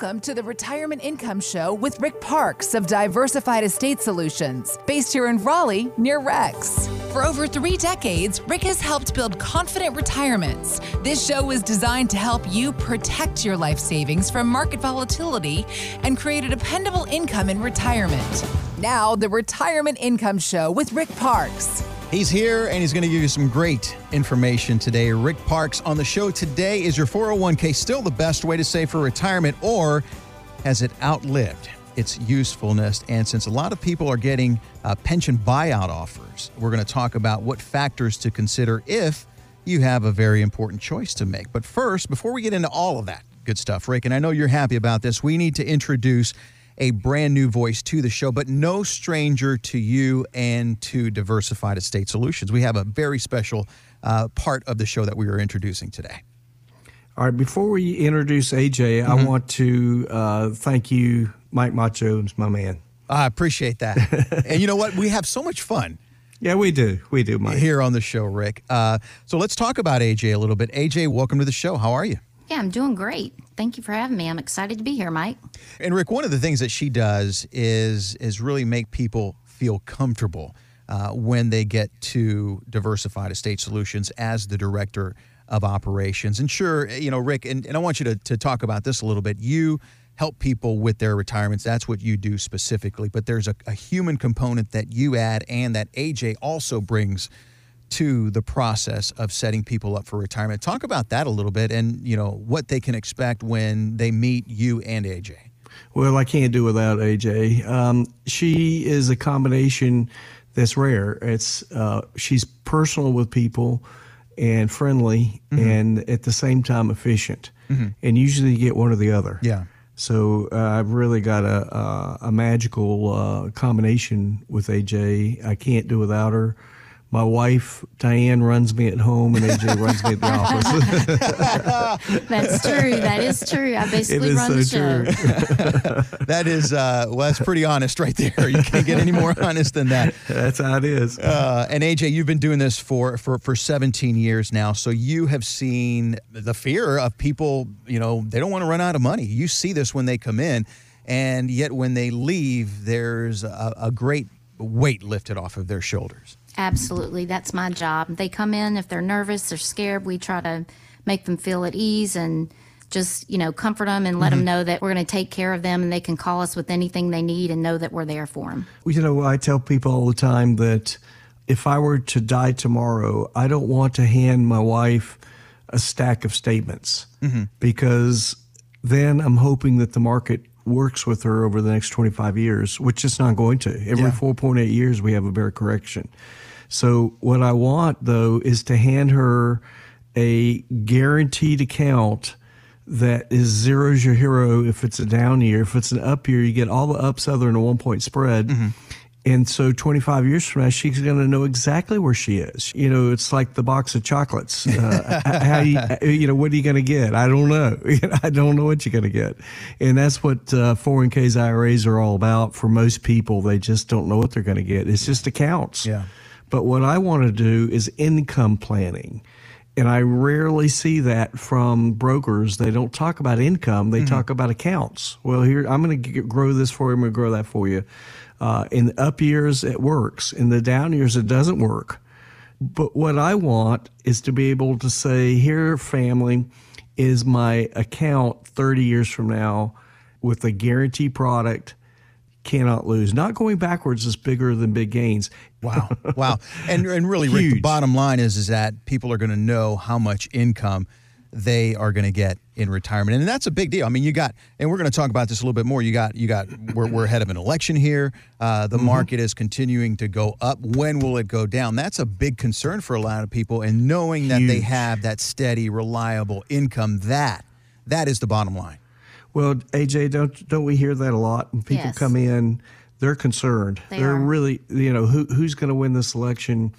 Welcome to the Retirement Income Show with Rick Parkes of Diversified Estate Solutions, based here in Raleigh near Rex. For over three decades, Rick has helped build confident retirements. This show is designed to help you protect your life savings from market volatility and create a dependable income in retirement. Now, the Retirement Income Show with Rick Parkes. He's here and he's going to give you some great information today. Rick Parkes on the show today. Is your 401k still the best way to save for retirement or has it outlived its usefulness? And since a lot of people are getting uh, pension buyout offers, we're going to talk about what factors to consider if you have a very important choice to make. But first, before we get into all of that good stuff, Rick, and I know you're happy about this, we need to introduce a brand new voice to the show, but no stranger to you and to Diversified Estate Solutions. We have a very special uh, part of the show that we are introducing today. All right, before we introduce AJ, mm-hmm. I want to uh, thank you, Mike Macho, my man. I appreciate that. and you know what? We have so much fun. Yeah, we do. We do, Mike. Here on the show, Rick. Uh, so let's talk about AJ a little bit. AJ, welcome to the show. How are you? Yeah, I'm doing great. Thank you for having me. I'm excited to be here, Mike. And Rick, one of the things that she does is is really make people feel comfortable uh, when they get to Diversified Estate Solutions as the director of operations. And sure, you know, Rick, and, and I want you to, to talk about this a little bit. You help people with their retirements. That's what you do specifically. But there's a, a human component that you add and that AJ also brings to the process of setting people up for retirement. Talk about that a little bit and, you know, what they can expect when they meet you and AJ. Well, I can't do without AJ. Um, she is a combination that's rare. It's uh, she's personal with people and friendly, mm-hmm. and at the same time efficient. Mm-hmm. And usually, you get one or the other. Yeah. So uh, I've really got a a, a magical uh, combination with AJ. I can't do without her my wife Diane runs me at home, and AJ runs me at the office. that's true. That is true. I basically run so the show. that is uh, well, that's pretty honest right there. You can't get any more honest than that. That's how it is. Uh, and AJ, you've been doing this for for for 17 years now, so you have seen the fear of people. You know, they don't want to run out of money. You see this when they come in, and yet when they leave, there's a, a great weight lifted off of their shoulders. Absolutely. That's my job. They come in, if they're nervous, they're scared, we try to make them feel at ease and just, you know, comfort them and let mm-hmm. them know that we're going to take care of them and they can call us with anything they need and know that we're there for them. Well, you know, I tell people all the time that if I were to die tomorrow, I don't want to hand my wife a stack of statements mm-hmm. because then I'm hoping that the market works with her over the next 25 years, which it's not going to. Every yeah. 4.8 years, we have a bear correction. So, what I want though is to hand her a guaranteed account that is zeros your hero if it's a down year. If it's an up year, you get all the ups other than a one point spread. Mm-hmm. And so 25 years from now, she's going to know exactly where she is. You know, it's like the box of chocolates. Uh, how you, you know, what are you going to get? I don't know. I don't know what you're going to get. And that's what uh, 401ks, IRAs are all about. For most people, they just don't know what they're going to get. It's just accounts. Yeah. But what I want to do is income planning. And I rarely see that from brokers. They don't talk about income, they mm-hmm. talk about accounts. Well, here, I'm going to grow this for you, I'm going to grow that for you. Uh, in the up years, it works. In the down years, it doesn't work. But what I want is to be able to say, here, family, is my account 30 years from now with a guarantee product cannot lose. Not going backwards is bigger than big gains. Wow, wow, and and really, Rick, the bottom line is is that people are going to know how much income they are going to get in retirement, and that's a big deal. I mean, you got, and we're going to talk about this a little bit more. You got, you got, we're, we're ahead of an election here. Uh, the mm-hmm. market is continuing to go up. When will it go down? That's a big concern for a lot of people, and knowing Huge. that they have that steady, reliable income, that that is the bottom line. Well, AJ, don't don't we hear that a lot? When people yes. come in, they're concerned. They are really, you know, who who's going to win this election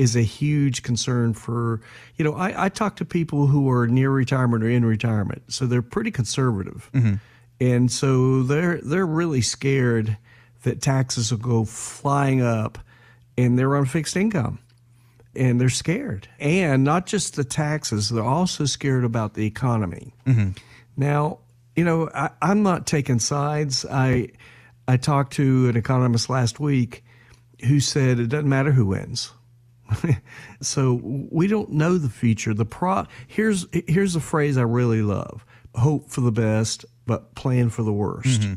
is a huge concern for, you know, I, I talk to people who are near retirement or in retirement, so they're pretty conservative, mm-hmm. and so they're they're really scared that taxes will go flying up, and they're on fixed income and they're scared. And not just the taxes, they're also scared about the economy. Mm-hmm. Now, You know, I, I'm not taking sides. I I talked to an economist last week who said it doesn't matter who wins. so we don't know the future. The pro here's here's a phrase I really love: hope for the best, but plan for the worst. Mm-hmm.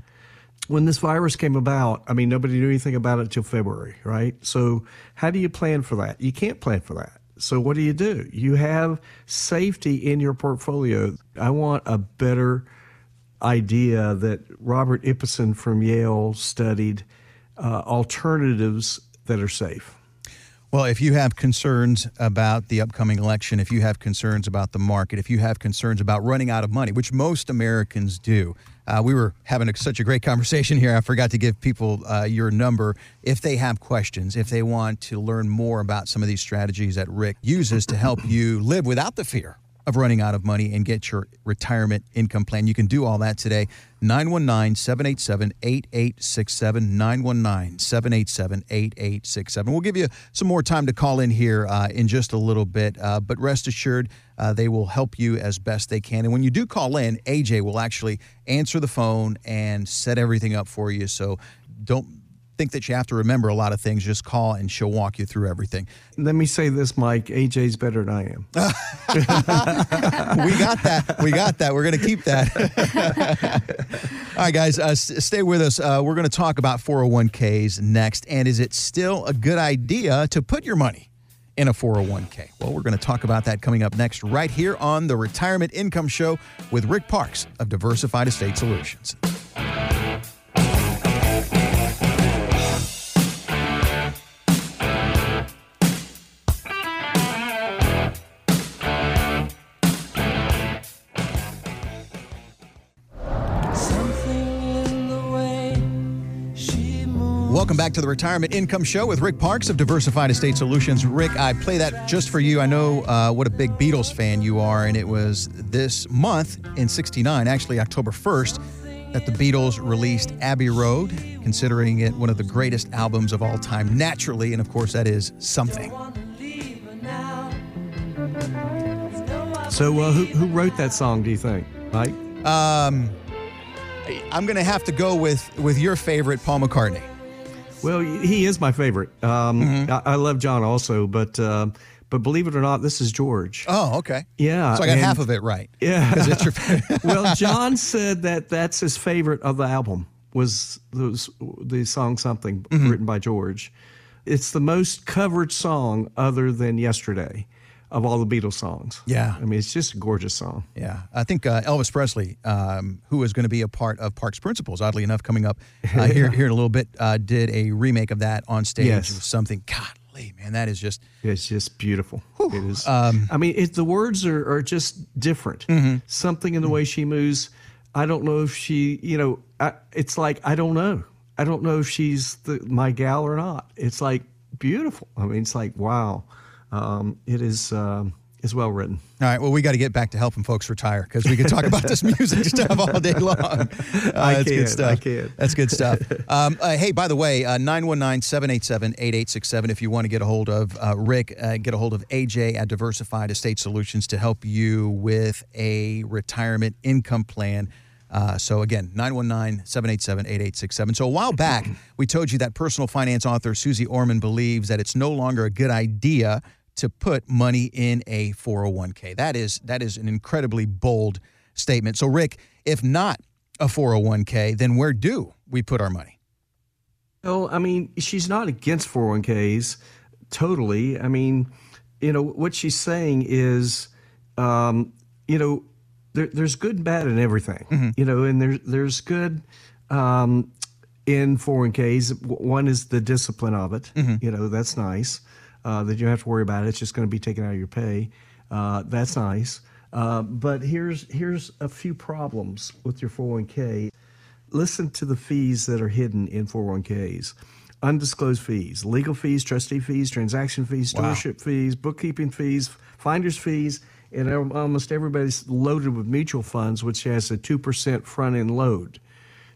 When this virus came about, I mean, nobody knew anything about it until February, right? So how do you plan for that? You can't plan for that. So what do you do? You have safety in your portfolio. I want a better idea that Robert Ibbotson from Yale studied uh, alternatives that are safe. Well, if you have concerns about the upcoming election, if you have concerns about the market, if you have concerns about running out of money, which most Americans do, uh, we were having a, such a great conversation here. I forgot to give people uh, your number if they have questions, if they want to learn more about some of these strategies that Rick uses to help you live without the fear of running out of money and get your retirement income plan. You can do all that today. 919 787 8867. 919 787 8867. We'll give you some more time to call in here uh, in just a little bit, uh, but rest assured, uh, they will help you as best they can. And when you do call in, AJ will actually answer the phone and set everything up for you. So don't think that you have to remember a lot of things. Just call and she'll walk you through everything. Let me say this, Mike. AJ's better than I am. we got that. We got that. We're going to keep that. All right, guys, uh, s- stay with us. Uh, we're going to talk about 401ks next. And is it still a good idea to put your money? in a 401k. Well, we're going to talk about that coming up next, right here on the Retirement Income Show with Rick Parkes of Diversified Estate Solutions. Welcome back to the Retirement Income Show with Rick Parkes of Diversified Estate Solutions. Rick, I play that just for you. I know uh, what a big Beatles fan you are, and it was this month in 69, actually October 1st, that the Beatles released Abbey Road, considering it one of the greatest albums of all time, naturally, and of course, that is something. So, uh, who, who wrote that song, do you think, Mike? Um, I'm going to have to go with, with your favorite, Paul McCartney. Well, he is my favorite. Um, mm-hmm. I, I, love John also, but uh, but believe it or not, this is George. Oh, okay. Yeah. So I got and, half of it right. Yeah. it's your well, John said that that's his favorite of the album was those the song something mm-hmm. written by George. It's the most covered song other than Yesterday of all the Beatles songs. Yeah. I mean, it's just a gorgeous song. Yeah. I think uh, Elvis Presley, um, who is going to be a part of Parkes Principles, oddly enough, coming up uh, here, here in a little bit, uh, did a remake of that on stage. Yes. Something, golly, man, that is just. It's just beautiful. Whew. It is. Um, I mean, it, the words are, are just different. Mm-hmm. Something in the way she moves. I don't know if she, you know, I, it's like, I don't know. I don't know if she's the, my gal or not. It's like beautiful. I mean, it's like, wow um, it is uh, is well written. All right. Well, we got to get back to helping folks retire because we could talk about this music stuff all day long. Uh, I that's can, good stuff. I can. That's good stuff. Um, uh, hey, by the way, uh, 919 787 8867. If you want to get a hold of uh, Rick, uh, get a hold of AJ at Diversified Estate Solutions to help you with a retirement income plan. Uh, so again, 919-787-8867. So a while back, we told you that personal finance author Suze Orman believes that it's no longer a good idea to put money in a 401k. That is that is an incredibly bold statement. So Rick, if not a 401k, then where do we put our money? Well, I mean, she's not against 401ks totally. I mean, you know, what she's saying is um, you know, there, there's good and bad in everything, mm-hmm. you know, and there's there's good um, in 401ks. One is the discipline of it, mm-hmm. you know, that's nice uh, that you don't have to worry about. It's just going to be taken out of your pay. Uh, that's nice. Uh, but here's here's a few problems with your 401k. Listen to the fees that are hidden in 401ks. Undisclosed fees, legal fees, trustee fees, transaction fees, stewardship wow. fees, bookkeeping fees, finder's fees, and almost everybody's loaded with mutual funds, which has a 2% front end load.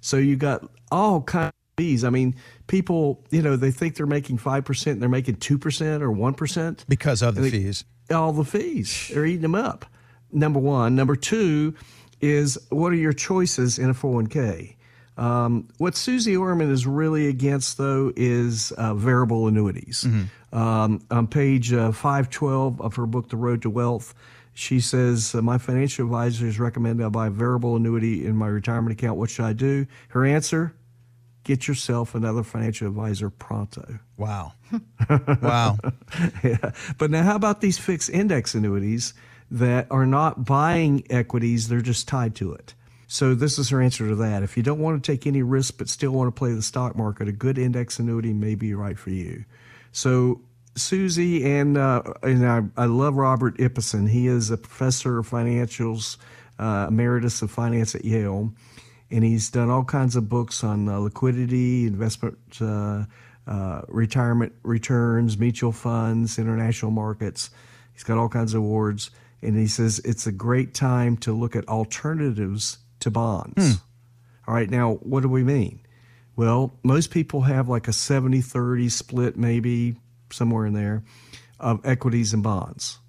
So you got all kinds of fees. I mean, people, you know, they think they're making 5% and they're making 2% or 1%. Because of the they, fees. All the fees. They're eating them up. Number one. Number two, is what are your choices in a 401k? Um, what Suze Orman is really against, though, is uh, variable annuities. Um, on page uh, 512 of her book, The Road to Wealth, she says, uh, My financial advisors recommend I buy a variable annuity in my retirement account. What should I do? Her answer get yourself another financial advisor pronto. Wow. wow. yeah. But now, how about these fixed index annuities that are not buying equities, they're just tied to it? So, this is her answer to that. If you don't want to take any risk but still want to play the stock market, a good index annuity may be right for you. So, Suze and uh, and I, I love Robert Ibbotson. He is a professor of financials, uh, emeritus of finance at Yale, and he's done all kinds of books on uh, liquidity, investment, uh, uh, retirement returns, mutual funds, international markets. He's got all kinds of awards, and he says it's a great time to look at alternatives to bonds. All right, now what do we mean? Well, most people have like a 70 30 split, maybe somewhere in there, of equities and bonds.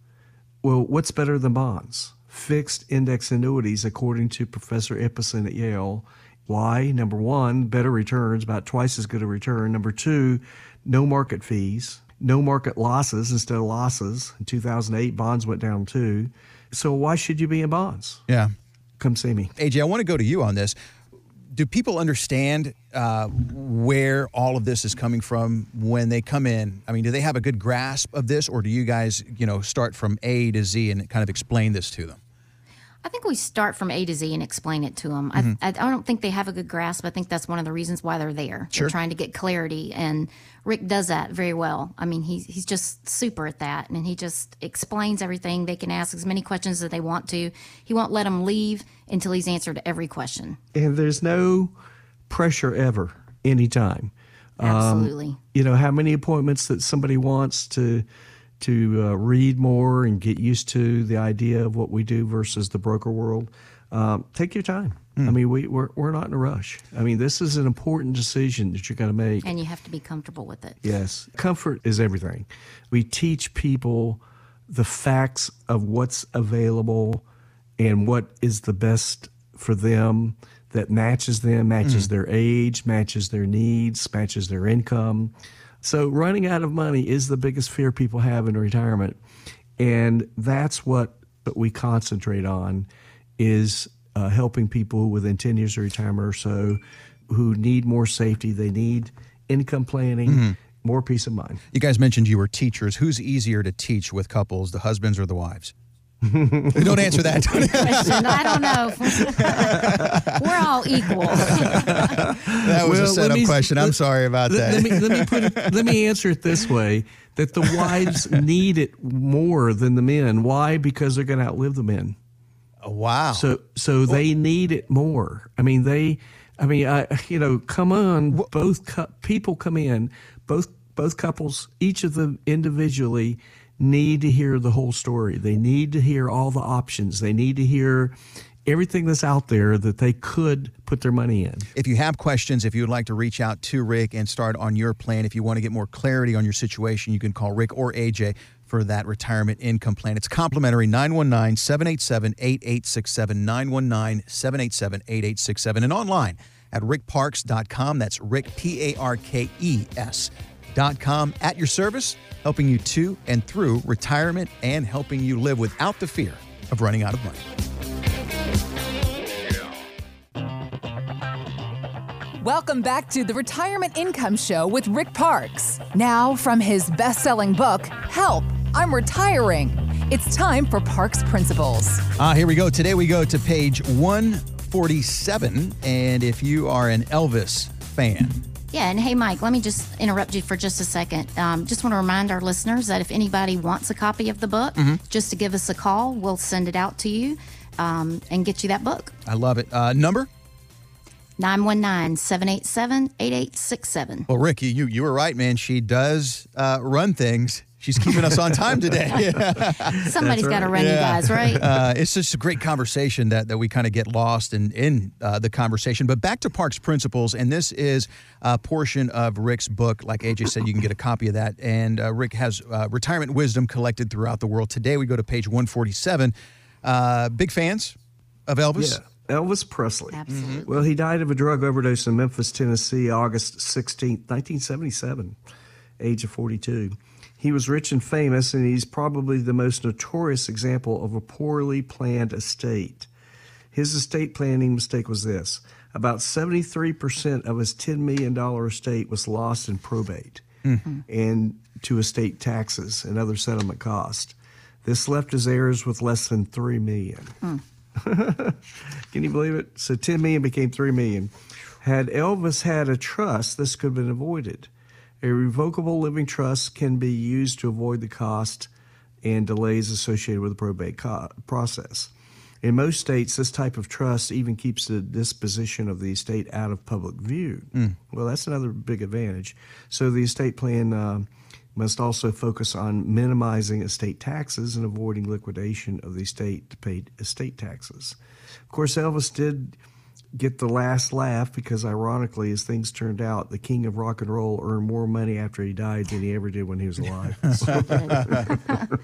Well, what's better than bonds? Fixed index annuities, according to Professor Ibbotson at Yale. Why? Number one, better returns, about twice as good a return. Number two, no market fees, no market losses instead of losses. In 2008, bonds went down too. So why should you be in bonds? Yeah. Come see me. AJ, I want to go to you on this. Do people understand uh, where all of this is coming from when they come in? I mean, do they have a good grasp of this, or do you guys, you know, start from A to Z and kind of explain this to them? I think we start from A to Z and explain it to them. I, mm-hmm. I, I don't think they have a good grasp. I think that's one of the reasons why they're there. Sure. They're trying to get clarity, and Rick does that very well. I mean, he's he's just super at that, and he just explains everything. They can ask as many questions as they want to. He won't let them leave until he's answered every question. And there's no pressure ever, anytime. Um, Absolutely. you know how many appointments that somebody wants to to uh, read more and get used to the idea of what we do versus the broker world um, take your time i mean we, we're, we're not in a rush i mean this is an important decision that you're going to make and you have to be comfortable with it. Yes. Comfort is everything. We teach people the facts of what's available and what is the best for them that matches them, matches their age, matches their needs, matches their income. So running out of money is the biggest fear people have in retirement. And that's what, we concentrate on is uh, helping people within 10 years of retirement or so who need more safety. They need income planning, more peace of mind. You guys mentioned you were teachers. Who's easier to teach with couples, the husbands or the wives? Don't answer that. Question, I don't know. We're all equal. that was a Well, let setup me- question. I'm sorry about Let, that. let me let me put it, let me answer it this way: that the wives need it more than the men. Why? Because they're going to outlive the men. Oh, wow. So so they need it more. I mean they. I mean I you know come on both cou- people come in both both couples each of them individually need to hear the whole story. They need to hear all the options. They need to hear everything that's out there that they could put their money in. If you have questions, if you would like to reach out to Rick and start on your plan, if you want to get more clarity on your situation, you can call Rick or AJ for that retirement income plan. It's complimentary 919 787 8867. 919 787 8867. And online at rickparkes.com. That's Rick, P A R K E S. Dot com at your service, helping you to and through retirement and helping you live without the fear of running out of money. Welcome back to the Retirement Income Show with Rick Parkes. Now, from his best selling book, Help, I'm Retiring. It's time for Parkes Principles. Ah, here we go. Today we go to page 147. And if you are an Elvis fan, Yeah, and hey, Mike, let me just interrupt you for just a second. Um, just want to remind our listeners that if anybody wants a copy of the book, just to give us a call, we'll send it out to you um, and get you that book. I love it. Uh, number? 919 787 8867. Well, Ricky, you, you were right, man. She does uh, run things. She's keeping us on time today. Somebody's got to run you guys, right? Uh, it's just a great conversation that, that we kind of get lost in, in uh, the conversation. But back to Parkes Principles, and this is a portion of Rick's book. Like AJ said, you can get a copy of that. And uh, Rick has uh, retirement wisdom collected throughout the world. Today we go to page 147. Uh, big fans of Elvis? Yeah, Elvis Presley. Absolutely. Well, he died of a drug overdose in Memphis, Tennessee, August 16th, 1977, age of 42. He was rich and famous, and he's probably the most notorious example of a poorly planned estate. His estate planning mistake was this about 73% of his $10 million estate was lost in probate mm-hmm. and to estate taxes and other settlement costs. This left his heirs with less than $3 million. Hmm. Can you believe it? So 10 million became 3 million. Had Elvis had a trust, this could have been avoided. A revocable living trust can be used to avoid the cost and delays associated with the probate co- process. In most states, this type of trust even keeps the disposition of the estate out of public view. Well, that's another big advantage. So the estate plan uh, must also focus on minimizing estate taxes and avoiding liquidation of the estate to pay estate taxes. Of course, Elvis did get the last laugh because, ironically, as things turned out, the king of rock and roll earned more money after he died than he ever did when he was alive.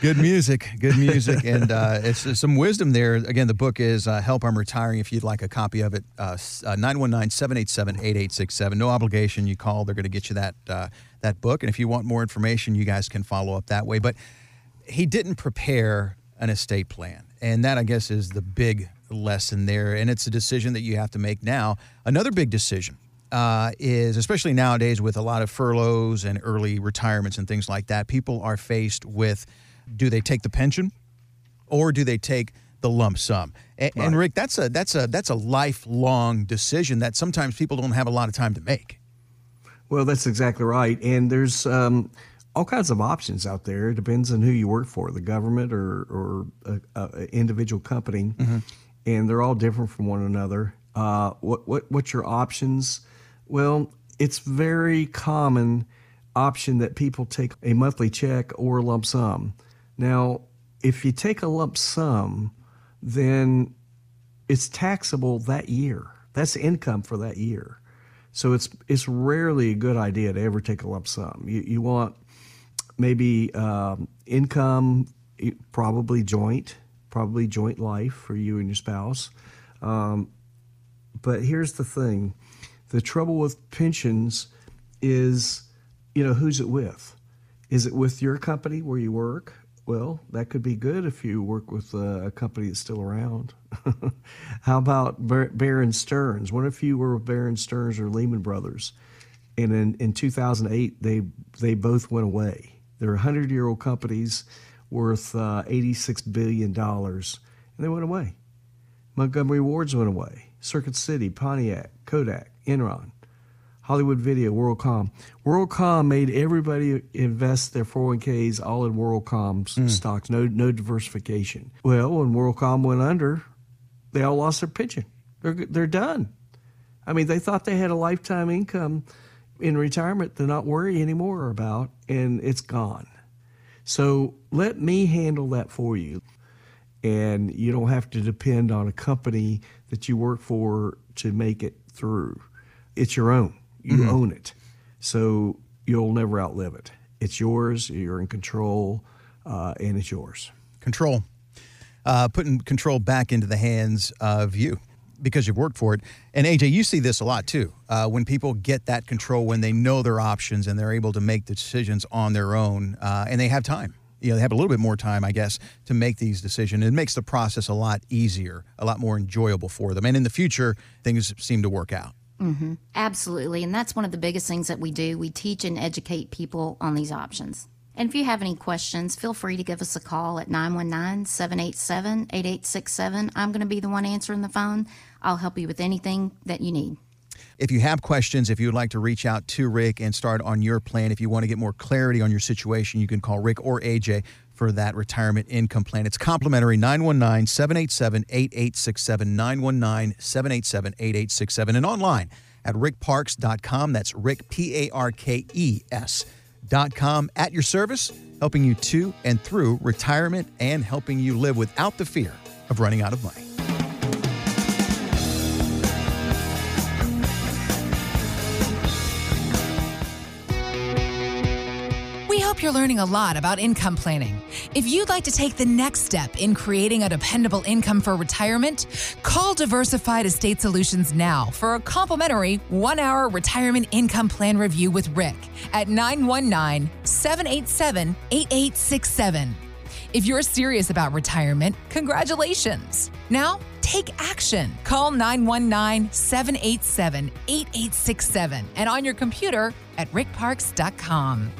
Good music, good music, and uh, it's, some wisdom there. Again, the book is uh, Help I'm Retiring. If you'd like a copy of it, uh, 919 787 8867. No obligation. You call, they're going to get you that, uh, that book. And if you want more information, you guys can follow up that way. But he didn't prepare an estate plan. And that, I guess, is the big lesson there. And it's a decision that you have to make now. Another big decision uh, is, especially nowadays with a lot of furloughs and early retirements and things like that, people are faced with do they take the pension or do they take the lump sum? And, and Rick, that's a that's a that's a lifelong decision that sometimes people don't have a lot of time to make. Well, that's exactly right. And there's um, all kinds of options out there. It depends on who you work for, the government or, or a, a individual company. And they're all different from one another. Uh, what, what, what's your options? Well, it's very common option that people take a monthly check or lump sum. Now, if you take a lump sum, then it's taxable that year. That's income for that year. So it's it's rarely a good idea to ever take a lump sum. You you want maybe um, income, probably joint, probably joint life for you and your spouse. Um, but here's the thing: the trouble with pensions is, you know, who's it with? Is it with your company where you work? Well, that could be good if you work with a, company that's still around. How about Bar- Bear Stearns? What if you were with Bear Stearns or Lehman Brothers, and in, in 2008 they they both went away? They're 100 year old companies worth uh, 86 billion dollars, and they went away. Montgomery Wards went away. Circuit City, Pontiac, Kodak, Enron, Hollywood Video, WorldCom. WorldCom made everybody invest their 401ks all in WorldCom's stocks, no no diversification. Well, when WorldCom went under, they all lost their pension. They're they're done. I mean, they thought they had a lifetime income in retirement to not worry anymore about, and it's gone. So let me handle that for you. And you don't have to depend on a company that you work for to make it through. It's your own. You own it. So you'll never outlive it. It's yours. You're in control, uh, and it's yours. Control, uh, putting control back into the hands of you because you've worked for it. And AJ, you see this a lot too. Uh, when people get that control, when they know their options and they're able to make the decisions on their own, uh, and they have time. You know, they have a little bit more time, I guess, to make these decisions. It makes the process a lot easier, a lot more enjoyable for them. And in the future, things seem to work out. Absolutely. And that's one of the biggest things that we do. We teach and educate people on these options. And if you have any questions, feel free to give us a call at 919 787 8867. I'm going to be the one answering the phone. I'll help you with anything that you need. If you have questions, if you would like to reach out to Rick and start on your plan, if you want to get more clarity on your situation, you can call Rick or AJ for that retirement income plan. It's complimentary 919 787 8867. 919 787 8867. And online at rickparkes.com. That's Rick, P A R K E S. Dot com at your service, helping you to and through retirement and helping you live without the fear of running out of money. Hope you're learning a lot about income planning. If you'd like to take the next step in creating a dependable income for retirement, call Diversified Estate Solutions now for a complimentary one hour retirement income plan review with Rick at 919 787 8867. If you're serious about retirement, congratulations. Now, take action. Call 919 787 8867 and on your computer at rickparkes.com.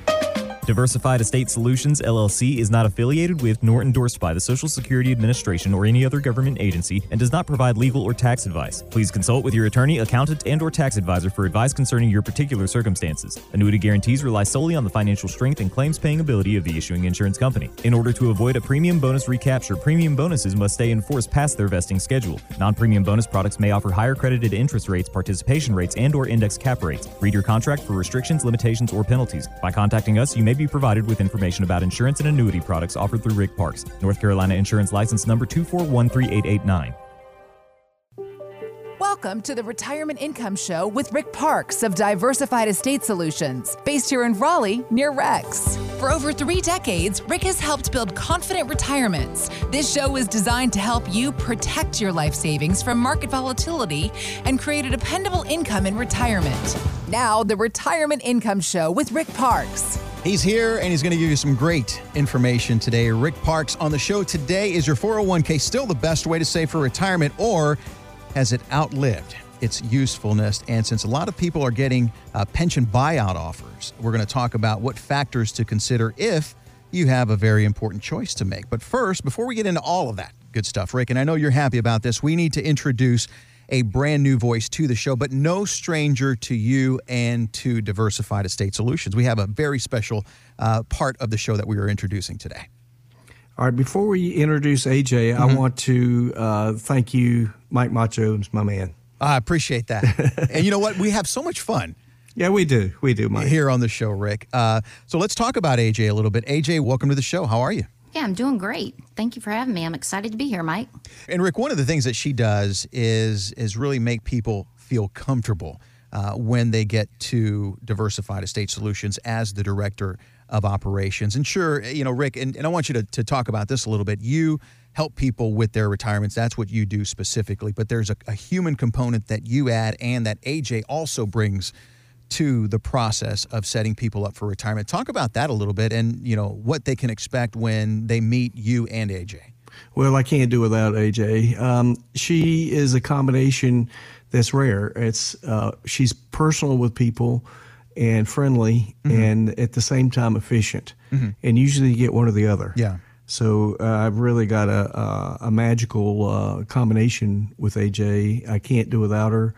Diversified Estate Solutions LLC is not affiliated with nor endorsed by the Social Security Administration or any other government agency and does not provide legal or tax advice. Please consult with your attorney, accountant, and or tax advisor for advice concerning your particular circumstances. Annuity guarantees rely solely on the financial strength and claims paying ability of the issuing insurance company. In order to avoid a premium bonus recapture, premium bonuses must stay in force past their vesting schedule. Non-premium bonus products may offer higher credited interest rates, participation rates, and or index cap rates. Read your contract for restrictions, limitations, or penalties. By contacting us, you may be provided with information about insurance and annuity products offered through Rick Parkes, North Carolina Insurance License Number 2413889. Welcome to the Retirement Income Show with Rick Parkes of Diversified Estate Solutions, based here in Raleigh near Rex. For over three decades, Rick has helped build confident retirements. This show is designed to help you protect your life savings from market volatility and create a dependable income in retirement. Now, the Retirement Income Show with Rick Parkes. He's here and he's going to give you some great information today. Rick Parkes on the show today. Is your 401k still the best way to save for retirement or has it outlived its usefulness? And since a lot of people are getting uh, pension buyout offers, we're going to talk about what factors to consider if you have a very important choice to make. But first, before we get into all of that good stuff, Rick, and I know you're happy about this, we need to introduce a brand new voice to the show, but no stranger to you and to Diversified Estate Solutions. We have a very special uh, part of the show that we are introducing today. All right, before we introduce AJ, I want to uh, thank you, Mike Macho, my man. I appreciate that. and you know what? We have so much fun Yeah, we do. We do, Mike. here on the show, Rick. Uh, so let's talk about AJ a little bit. AJ, welcome to the show. How are you? Yeah, I'm doing great. Thank you for having me. I'm excited to be here, Mike. And Rick, one of the things that she does is is really make people feel comfortable uh, when they get to Diversified Estate Solutions as the director of operations. And sure, you know, Rick, and, and I want you to, to talk about this a little bit. You help people with their retirements. That's what you do specifically. But there's a, a human component that you add and that AJ also brings to the process of setting people up for retirement. Talk about that a little bit and, you know, what they can expect when they meet you and AJ. Well, I can't do without AJ. Um, she is a combination that's rare. It's uh, she's personal with people and friendly, and at the same time efficient. And usually, you get one or the other. Yeah. So uh, I've really got a a, a magical uh, combination with AJ. I can't do without her.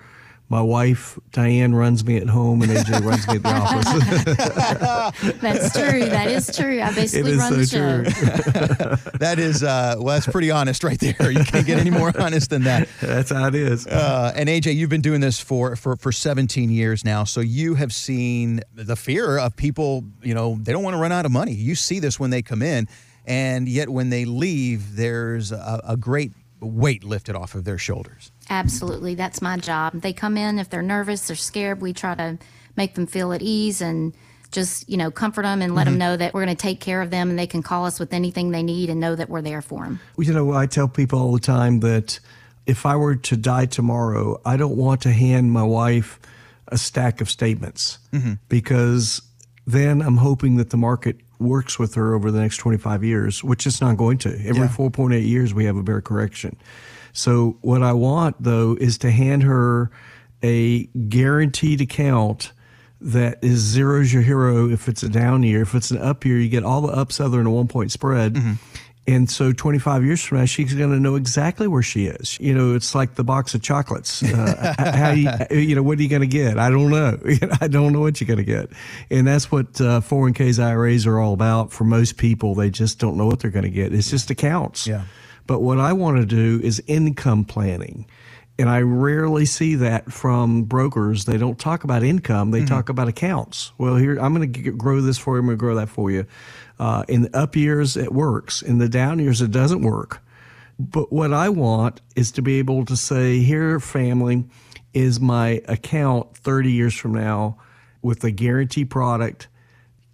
My wife Diane runs me at home, and AJ runs me at the office. That's true. That is true. I basically is run the show. true. That is, uh, well, that's pretty honest right there. You can't get any more honest than that. That's how it is. Uh, and AJ, you've been doing this for, for, for 17 years now. So you have seen the fear of people, you know, they don't want to run out of money. You see this when they come in. And yet when they leave, there's a, a great weight lifted off of their shoulders. Absolutely. That's my job. They come in, if they're nervous, they're scared, we try to make them feel at ease and just, you know, comfort them and let them mm-hmm. know that we're going to take care of them and they can call us with anything they need and know that we're there for them. Well, you know, I tell people all the time that if I were to die tomorrow, I don't want to hand my wife a stack of statements mm-hmm. because then I'm hoping that the market works with her over the next 25 years, which it's not going to. Every Yeah. 4.8 years, we have a bear correction. So, what I want though is to hand her a guaranteed account that is zero's your hero if it's a down year. If it's an up year, you get all the ups other than a one point spread. And so 25 years from now, she's going to know exactly where she is. You know, it's like the box of chocolates. Uh, how you, you know, what are you going to get? I don't know. I don't know what you're going to get. And that's what uh, 401ks, IRAs are all about. For most people, they just don't know what they're going to get. It's just accounts. Yeah. But what I want to do is income planning. And I rarely see that from brokers. They don't talk about income, they talk about accounts. Well, here, I'm going to grow this for you, I'm going to grow that for you. Uh, in the up years, it works. In the down years, it doesn't work. But what I want is to be able to say, here, family, is my account 30 years from now with a guarantee product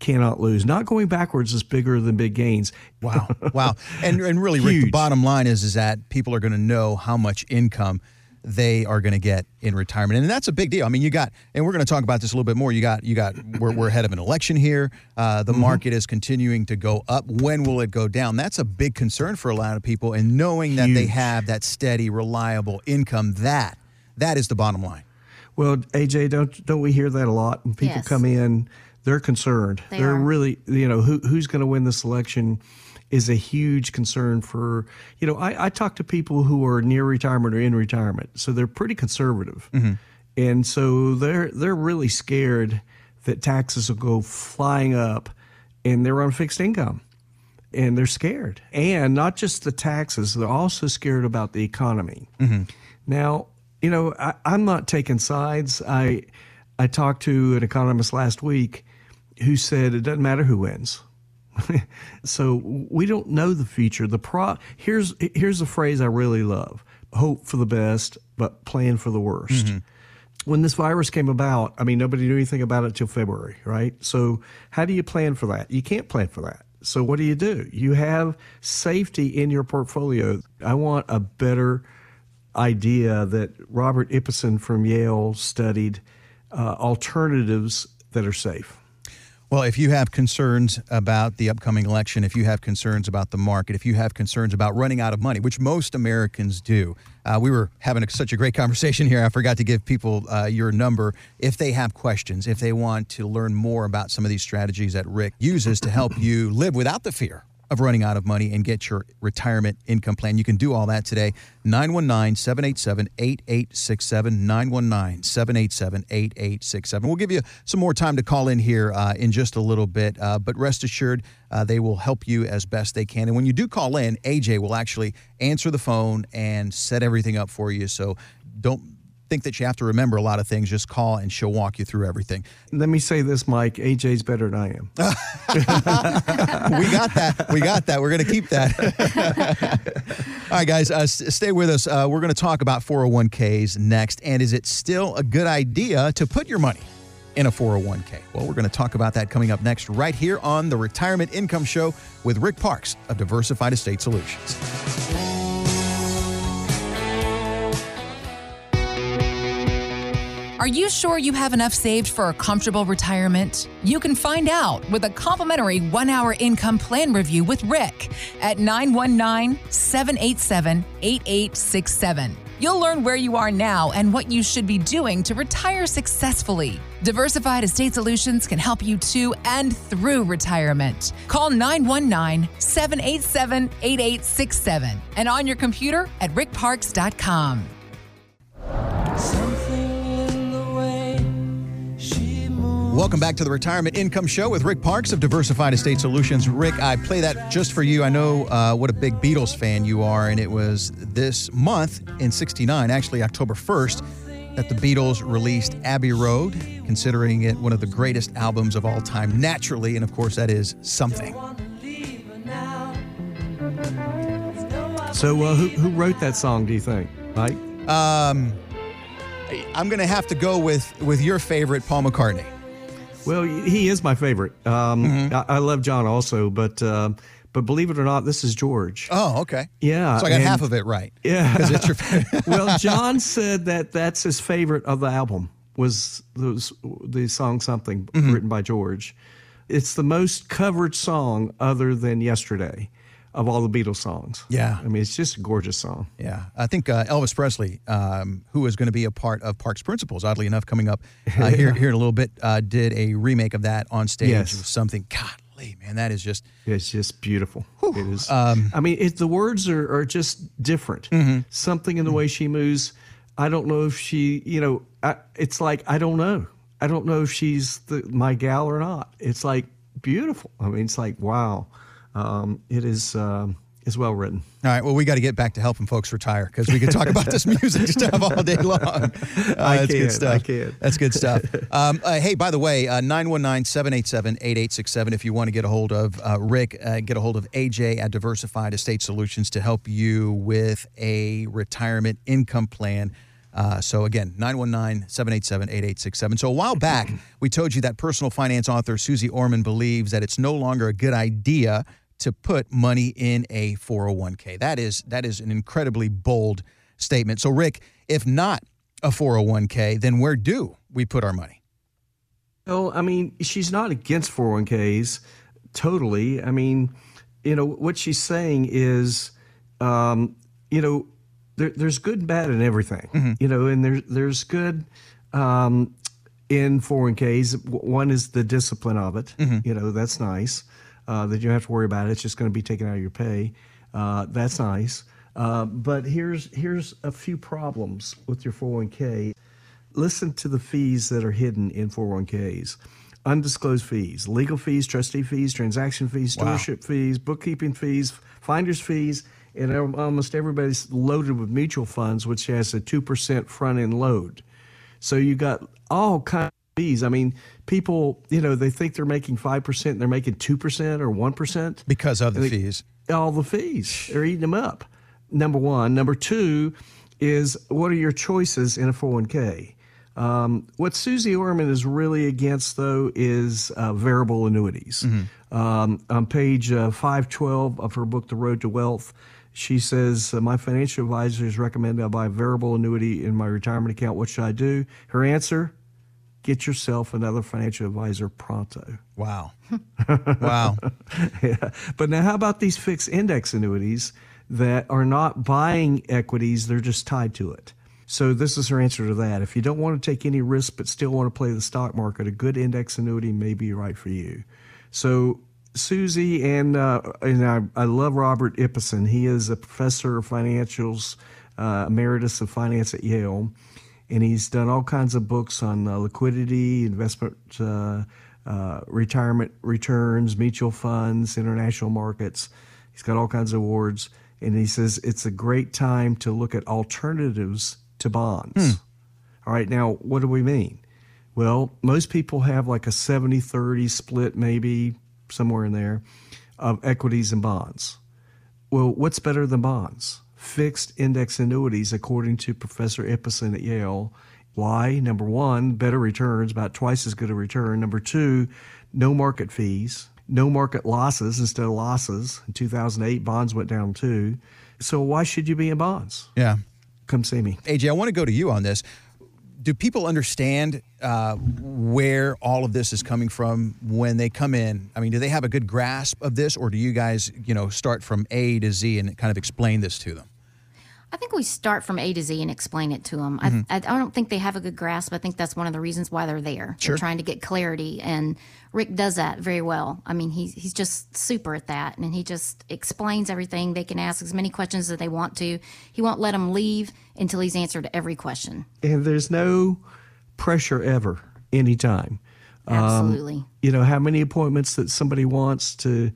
cannot lose. Not going backwards is bigger than big gains. Wow, wow, and and really, Rick, the bottom line is is that people are going to know how much income they are going to get in retirement, and that's a big deal. I mean, you got, and we're going to talk about this a little bit more. You got, you got, we're, we're ahead of an election here. Uh, the market is continuing to go up. When will it go down? That's a big concern for a lot of people, and knowing that they have that steady, reliable income, that that is the bottom line. Well, AJ, don't don't we hear that a lot? When people Yes. come in, they're concerned. They are are. really, you know, who who's going to win this election is a huge concern for. You know, I, I talk to people who are near retirement or in retirement, so they're pretty conservative, mm-hmm. and so they're they're really scared that taxes will go flying up, and they're on fixed income. And they're scared. And not just the taxes, they're also scared about the economy. Mm-hmm. Now, you know, I, I'm not taking sides. I I talked to an economist last week who said it doesn't matter who wins. so we don't know the future. The pro here's here's a phrase I really love: hope for the best, but plan for the worst. When this virus came about, I mean, nobody knew anything about it till February, right? So how do you plan for that? You can't plan for that. So what do you do? You have safety in your portfolio. I want a better idea that Robert Ibbotson from Yale studied uh, alternatives that are safe. Well, if you have concerns about the upcoming election, if you have concerns about the market, if you have concerns about running out of money, which most Americans do, uh, we were having a, such a great conversation here. I forgot to give people uh, your number. If they have questions, if they want to learn more about some of these strategies that Rick uses to help you live without the fear of running out of money and get your retirement income plan. You can do all that today. 919 787 8867. 919 787 8867. We'll give you some more time to call in here uh, in just a little bit, uh, but rest assured uh, they will help you as best they can. And when you do call in, AJ will actually answer the phone and set everything up for you. So don't think that you have to remember a lot of things. Just call and she'll walk you through everything. Let me say this, Mike. AJ's better than I am. we got that. We got that. We're going to keep that. All right, guys, uh, s- stay with us. Uh, we're going to talk about 401ks next. And is it still a good idea to put your money in a 401k? Well, we're going to talk about that coming up next, right here on the Retirement Income Show with Rick Parkes of Diversified Estate Solutions. Are you sure you have enough saved for a comfortable retirement? You can find out with a complimentary one hour income plan review with Rick at 919 787 8867. You'll learn where you are now and what you should be doing to retire successfully. Diversified Estate Solutions can help you to and through retirement. Call 919 787 8867 and on your computer at rickparkes.com. Welcome back to the Retirement Income Show with Rick Parkes of Diversified Estate Solutions. Rick, I play that just for you. I know uh, what a big Beatles fan you are, and it was this month in 69, actually October 1st, that the Beatles released Abbey Road, considering it one of the greatest albums of all time, naturally, and of course, that is something. So, uh, who, who wrote that song, do you think, Mike? Um, I'm going to have to go with, with your favorite, Paul McCartney. Well, he is my favorite. Um, I, I love John also, but uh, but believe it or not, this is George. Oh, okay. Yeah, So I got and- half of it right. Yeah. It's your favorite. well, John said that that's his favorite of the album was those the song something Mm-hmm. written by George. It's the most covered song other than Yesterday of all the Beatles songs. Yeah. I mean, it's just a gorgeous song. Yeah, I think uh, Elvis Presley, um, who is going to be a part of Parkes Principles, oddly enough, coming up uh, here here in a little bit, uh, did a remake of that on stage. Yes. Something, golly, man, that is just It's just beautiful. It is. Um, I mean, it, the words are, are just different. Mm-hmm. Something in the way she moves. I don't know if she, you know, I, it's like I don't know. I don't know if she's the, my gal or not. It's like beautiful. I mean, it's like wow. Um, it is um, is well written. All right, well, we got to get back to helping folks retire because we could talk about this music stuff all day long. Uh, I that's good stuff. I can. That's good stuff. Um, uh, hey, by the way, 919 787 8867. If you want to get a hold of uh, Rick, uh, get a hold of AJ at Diversified Estate Solutions to help you with a retirement income plan. Uh, so again, 919-787-8867. So a while back, we told you that personal finance author Suze Orman believes that it's no longer a good idea to put money in a 401k. That is that is an incredibly bold statement. So Rick, if not a 401k, then where do we put our money? Well, I mean, she's not against 401ks totally. I mean, you know, what she's saying is, um, you know, there, there's good and bad in everything, mm-hmm. you know, and there's there's good um, in 401ks. One is the discipline of it. Mm-hmm. You know, that's nice. Uh, that you don't have to worry about. It's just going to be taken out of your pay. Uh, that's nice. Uh, but here's here's a few problems with your 401k. Listen to the fees that are hidden in 401ks undisclosed fees, legal fees, trustee fees, transaction fees, stewardship wow. fees, bookkeeping fees, finder's fees, and almost everybody's loaded with mutual funds, which has a 2% front end load. So you got all kinds of fees. I mean, people, you know, they think they're making 5% and they're making 2% or 1%. Because of the they, fees. All the fees. They're eating them up. Number one. Number two is what are your choices in a 401k? Um, what Suze Orman is really against, though, is uh, variable annuities. Mm-hmm. Um, on page uh, 512 of her book, The Road to Wealth, she says, uh, My financial advisors recommend I buy a variable annuity in my retirement account. What should I do? Her answer get yourself another financial advisor pronto. Wow. wow. yeah. But now, how about these fixed index annuities that are not buying equities, they're just tied to it? So, this is her answer to that. If you don't want to take any risk but still want to play the stock market, a good index annuity may be right for you. So, Suze and uh, and I, I, love Robert Ibbotson. He is a professor of financials, uh, emeritus of finance at Yale, and he's done all kinds of books on uh, liquidity, investment, uh, uh, retirement returns, mutual funds, international markets. He's got all kinds of awards, and he says it's a great time to look at alternatives to bonds. Hmm. All right, now what do we mean? Well, most people have like a 70 30 split, maybe somewhere in there, of equities and bonds. Well, what's better than bonds? Fixed index annuities, according to Professor Ibbotson at Yale. Why? Number one, better returns, about twice as good a return. Number two, no market fees, no market losses instead of losses. In 2008, bonds went down too. So why should you be in bonds? Yeah. Come see me. AJ, I want to go to you on this do people understand uh, where all of this is coming from when they come in? I mean, do they have a good grasp of this, or do you guys, you know, start from A to Z and kind of explain this to them? I think we start from A to Z and explain it to them. Mm-hmm. I, I, don't think they have a good grasp. I think that's one of the reasons why they're there. Sure. They're trying to get clarity, and Rick does that very well. I mean, he's he's just super at that, and he just explains everything. They can ask as many questions as they want to. He won't let them leave until he's answered every question. And there's no pressure ever, anytime. Um, Absolutely. Um, you know how many appointments that somebody wants to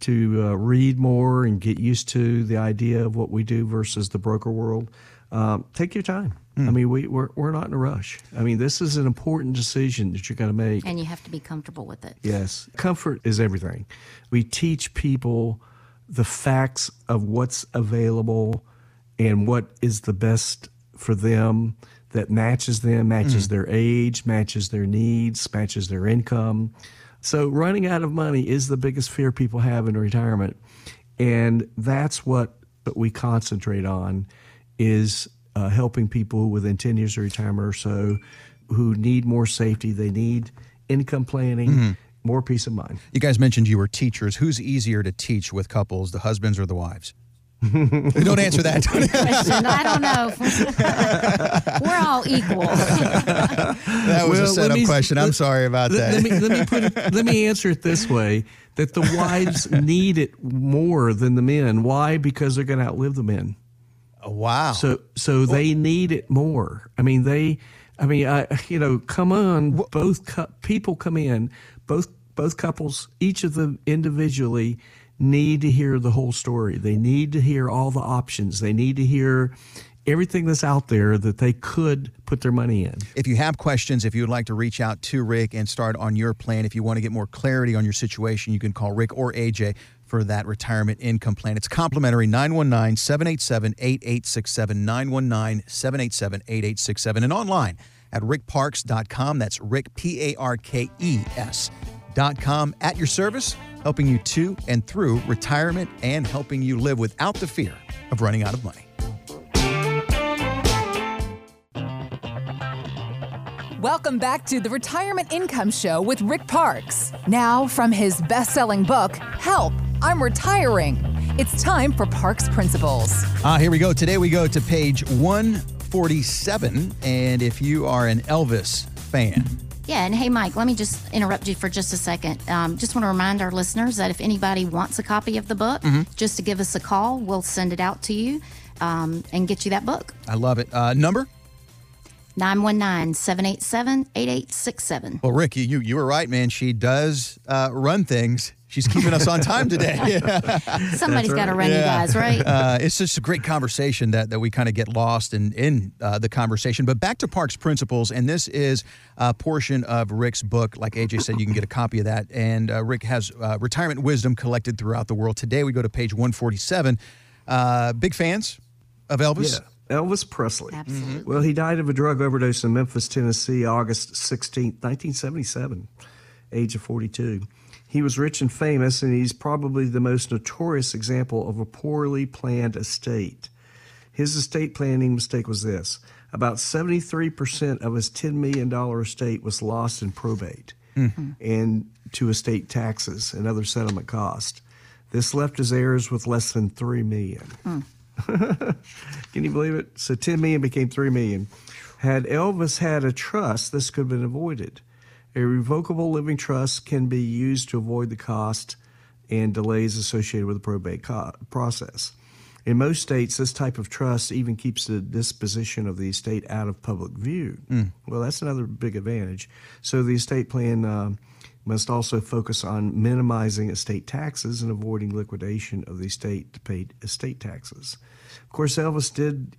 to uh, read more and get used to the idea of what we do versus the broker world, um, take your time. Mm. I mean, we, we're, we're not in a rush. I mean, this is an important decision that you're going to make. And you have to be comfortable with it. Yes. Comfort is everything. We teach people the facts of what's available and what is the best for them that matches them, matches mm. their age, matches their needs, matches their income. So running out of money is the biggest fear people have in retirement. And that's what we concentrate on is uh, helping people within 10 years of retirement or so who need more safety. They need income planning, mm-hmm. more peace of mind. You guys mentioned you were teachers. Who's easier to teach with couples, the husbands or the wives? don't answer that. Question. I don't know. We're all equal. that was well, a setup question. I'm sorry about that. Let me let me put it, let me answer it this way: that the wives need it more than the men. Why? Because they're going to outlive the men. Oh, wow. So so well, they need it more. I mean they. I mean I you know come on both cu- people come in both both couples each of them individually need to hear the whole story. They need to hear all the options. They need to hear everything that's out there that they could put their money in. If you have questions, if you would like to reach out to Rick and start on your plan, if you want to get more clarity on your situation, you can call Rick or AJ for that retirement income plan. It's complimentary 919 787 8867. 919 787 8867. And online at rickparkes.com. That's Rick, P A R K E S.com. At your service, helping you to and through retirement and helping you live without the fear of running out of money. Welcome back to the Retirement Income Show with Rick Parkes. Now, from his best selling book, Help, I'm Retiring. It's time for Parkes Principles. Ah, here we go. Today we go to page 147. And if you are an Elvis fan, Yeah, and hey, Mike, let me just interrupt you for just a second. Um, just want to remind our listeners that if anybody wants a copy of the book, just to give us a call, we'll send it out to you um, and get you that book. I love it. Uh, number? 919 787 8867. Well, Ricky, you, you, you were right, man. She does uh, run things. She's keeping us on time today. Somebody's got to run you guys, right? Uh, it's just a great conversation that, that we kind of get lost in, in uh, the conversation. But back to Parkes Principles, and this is a portion of Rick's book. Like AJ said, you can get a copy of that. And uh, Rick has uh, retirement wisdom collected throughout the world. Today we go to page 147. Uh, big fans of Elvis? Yeah. Elvis Presley. Absolutely. Well, he died of a drug overdose in Memphis, Tennessee, August 16, 1977, age of 42. He was rich and famous, and he's probably the most notorious example of a poorly planned estate. His estate planning mistake was this about 73% of his $10 million estate was lost in probate mm-hmm. and to estate taxes and other settlement costs. This left his heirs with less than $3 million. Hmm. Can you believe it? So 10 million became 3 million. Had Elvis had a trust, this could have been avoided. A revocable living trust can be used to avoid the cost and delays associated with the probate co- process. In most states, this type of trust even keeps the disposition of the estate out of public view. Well, that's another big advantage. So the estate plan uh, must also focus on minimizing estate taxes and avoiding liquidation of the estate to pay estate taxes. Of course, Elvis did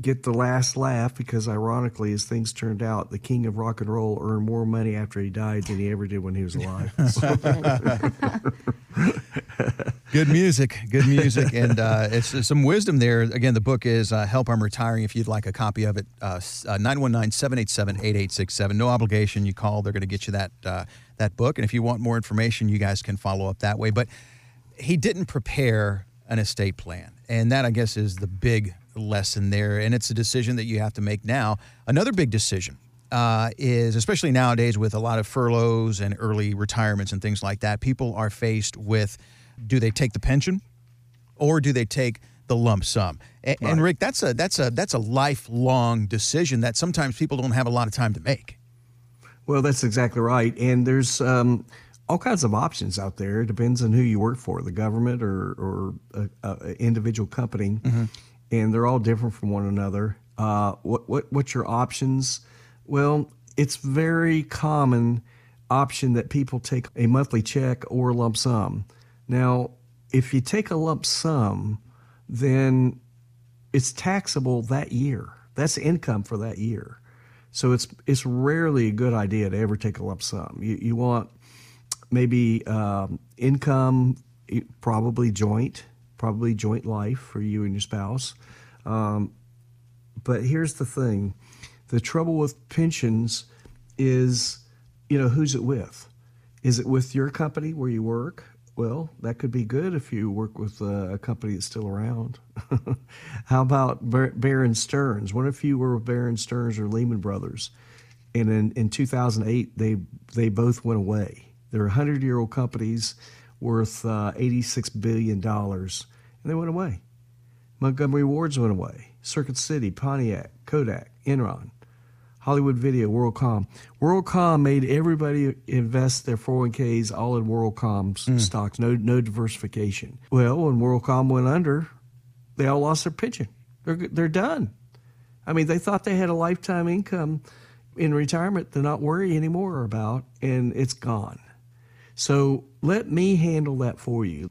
get the last laugh because, ironically, as things turned out, the king of rock and roll earned more money after he died than he ever did when he was alive. Good music, good music, and uh, it's, it's some wisdom there. Again, the book is uh, "Help I'm Retiring." If you'd like a copy of it, uh, nine one nine seven eight seven eight eight six seven. No obligation. You call, they're going to get you that uh, that book. And if you want more information, you guys can follow up that way. But he didn't prepare an estate plan, and that I guess is the big lesson there. And it's a decision that you have to make now. Another big decision uh, is, especially nowadays with a lot of furloughs and early retirements and things like that, people are faced with do they take the pension or do they take the lump sum? And, and Rick, that's a that's a that's a lifelong decision that sometimes people don't have a lot of time to make. Well, that's exactly right. And there's um, all kinds of options out there. It depends on who you work for, the government or, or a, a individual company, and they're all different from one another. Uh, what, what what's your options? Well, it's very common option that people take a monthly check or lump sum. Now, if you take a lump sum, then it's taxable that year. That's income for that year. So it's it's rarely a good idea to ever take a lump sum. You, you want maybe um, income, probably joint, probably joint life for you and your spouse. Um, but here's the thing: the trouble with pensions is, you know, who's it with? Is it with your company where you work? Well, that could be good if you work with uh, a company that's still around. How about Bar- Bear Stearns? What if you were with Bear Stearns or Lehman Brothers, and in, in 2008 they they both went away. They're 100 year old companies worth uh, 86 billion dollars, and they went away. Montgomery Wards went away. Circuit City, Pontiac, Kodak, Enron, Hollywood Video, WorldCom. WorldCom made everybody invest their 401ks all in WorldCom's stocks, no no diversification. Well, when WorldCom went under, they all lost their pension. They're they're done. I mean, they thought they had a lifetime income in retirement to not worry anymore about, and it's gone. So let me handle that for you.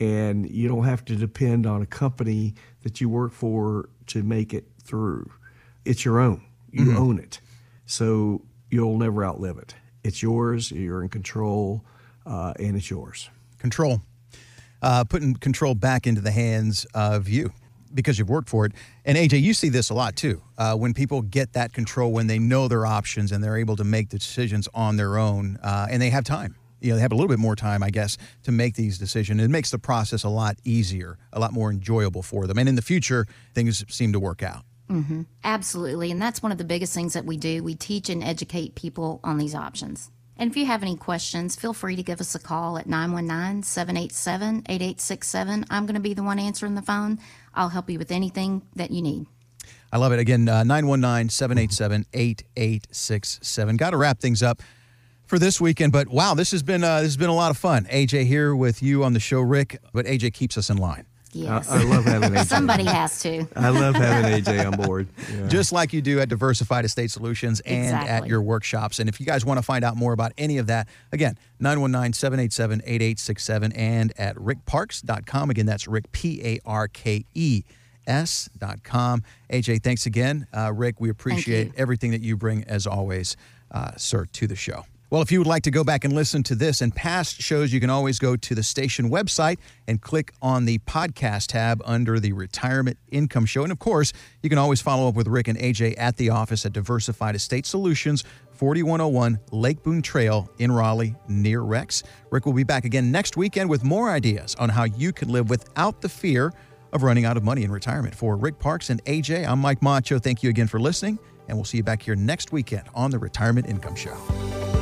And you don't have to depend on a company that you work for to make it through. It's your own. You own it. So you'll never outlive it. It's yours, you're in control, uh, and it's yours. Control. uh, putting control back into the hands of you because you've worked for it. And AJ, you see this a lot too. Uh, when people get that control, when they know their options and they're able to make the decisions on their own, uh, and they have time. You know, they have a little bit more time, I guess, to make these decisions. It makes the process a lot easier, a lot more enjoyable for them. And in the future, things seem to work out. Mm-hmm. Absolutely. And that's one of the biggest things that we do. We teach and educate people on these options. And if you have any questions, feel free to give us a call at 919 787 8867. I'm going to be the one answering the phone. I'll help you with anything that you need. I love it. Again, uh, 919 787 8867. Got to wrap things up for this weekend, but wow, this has been uh, this has been a lot of fun. AJ here with you on the show, Rick, but AJ keeps us in line. Yes. I, I love having AJ. Somebody has to. I love having AJ on board. Yeah. Just like you do at Diversified Estate Solutions and at your workshops. And if you guys want to find out more about any of that, again, 919 787 8867 and at rickparkes.com. Again, that's Rick, P A R K E S.com. AJ, thanks again. Uh, Rick, we appreciate everything that you bring, as always, uh, sir, to the show. Well, if you would like to go back and listen to this and past shows, you can always go to the station website and click on the podcast tab under the Retirement Income Show. And of course, you can always follow up with Rick and AJ at the office at Diversified Estate Solutions, 4101 Lake Boone Trail in Raleigh, near Rex. Rick will be back again next weekend with more ideas on how you can live without the fear of running out of money in retirement. For Rick Parkes and AJ, I'm Mike Macho. Thank you again for listening, and we'll see you back here next weekend on the Retirement Income Show.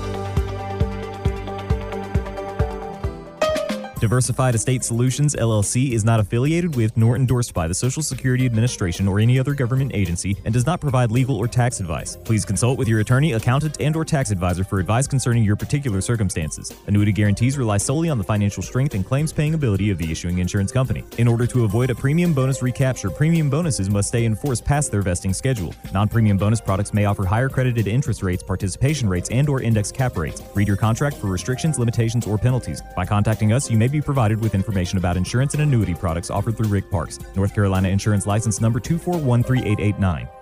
Diversified Estate Solutions LLC is not affiliated with nor endorsed by the Social Security Administration or any other government agency and does not provide legal or tax advice. Please consult with your attorney, accountant, and or tax advisor for advice concerning your particular circumstances. Annuity guarantees rely solely on the financial strength and claims paying ability of the issuing insurance company. In order to avoid a premium bonus recapture, premium bonuses must stay in force past their vesting schedule. Non-premium bonus products may offer higher credited interest rates, participation rates, and or index cap rates. Read your contract for restrictions, limitations, or penalties. By contacting us, you may be provided with information about insurance and annuity products offered through Rick Parkes, North Carolina Insurance License Number 2413889.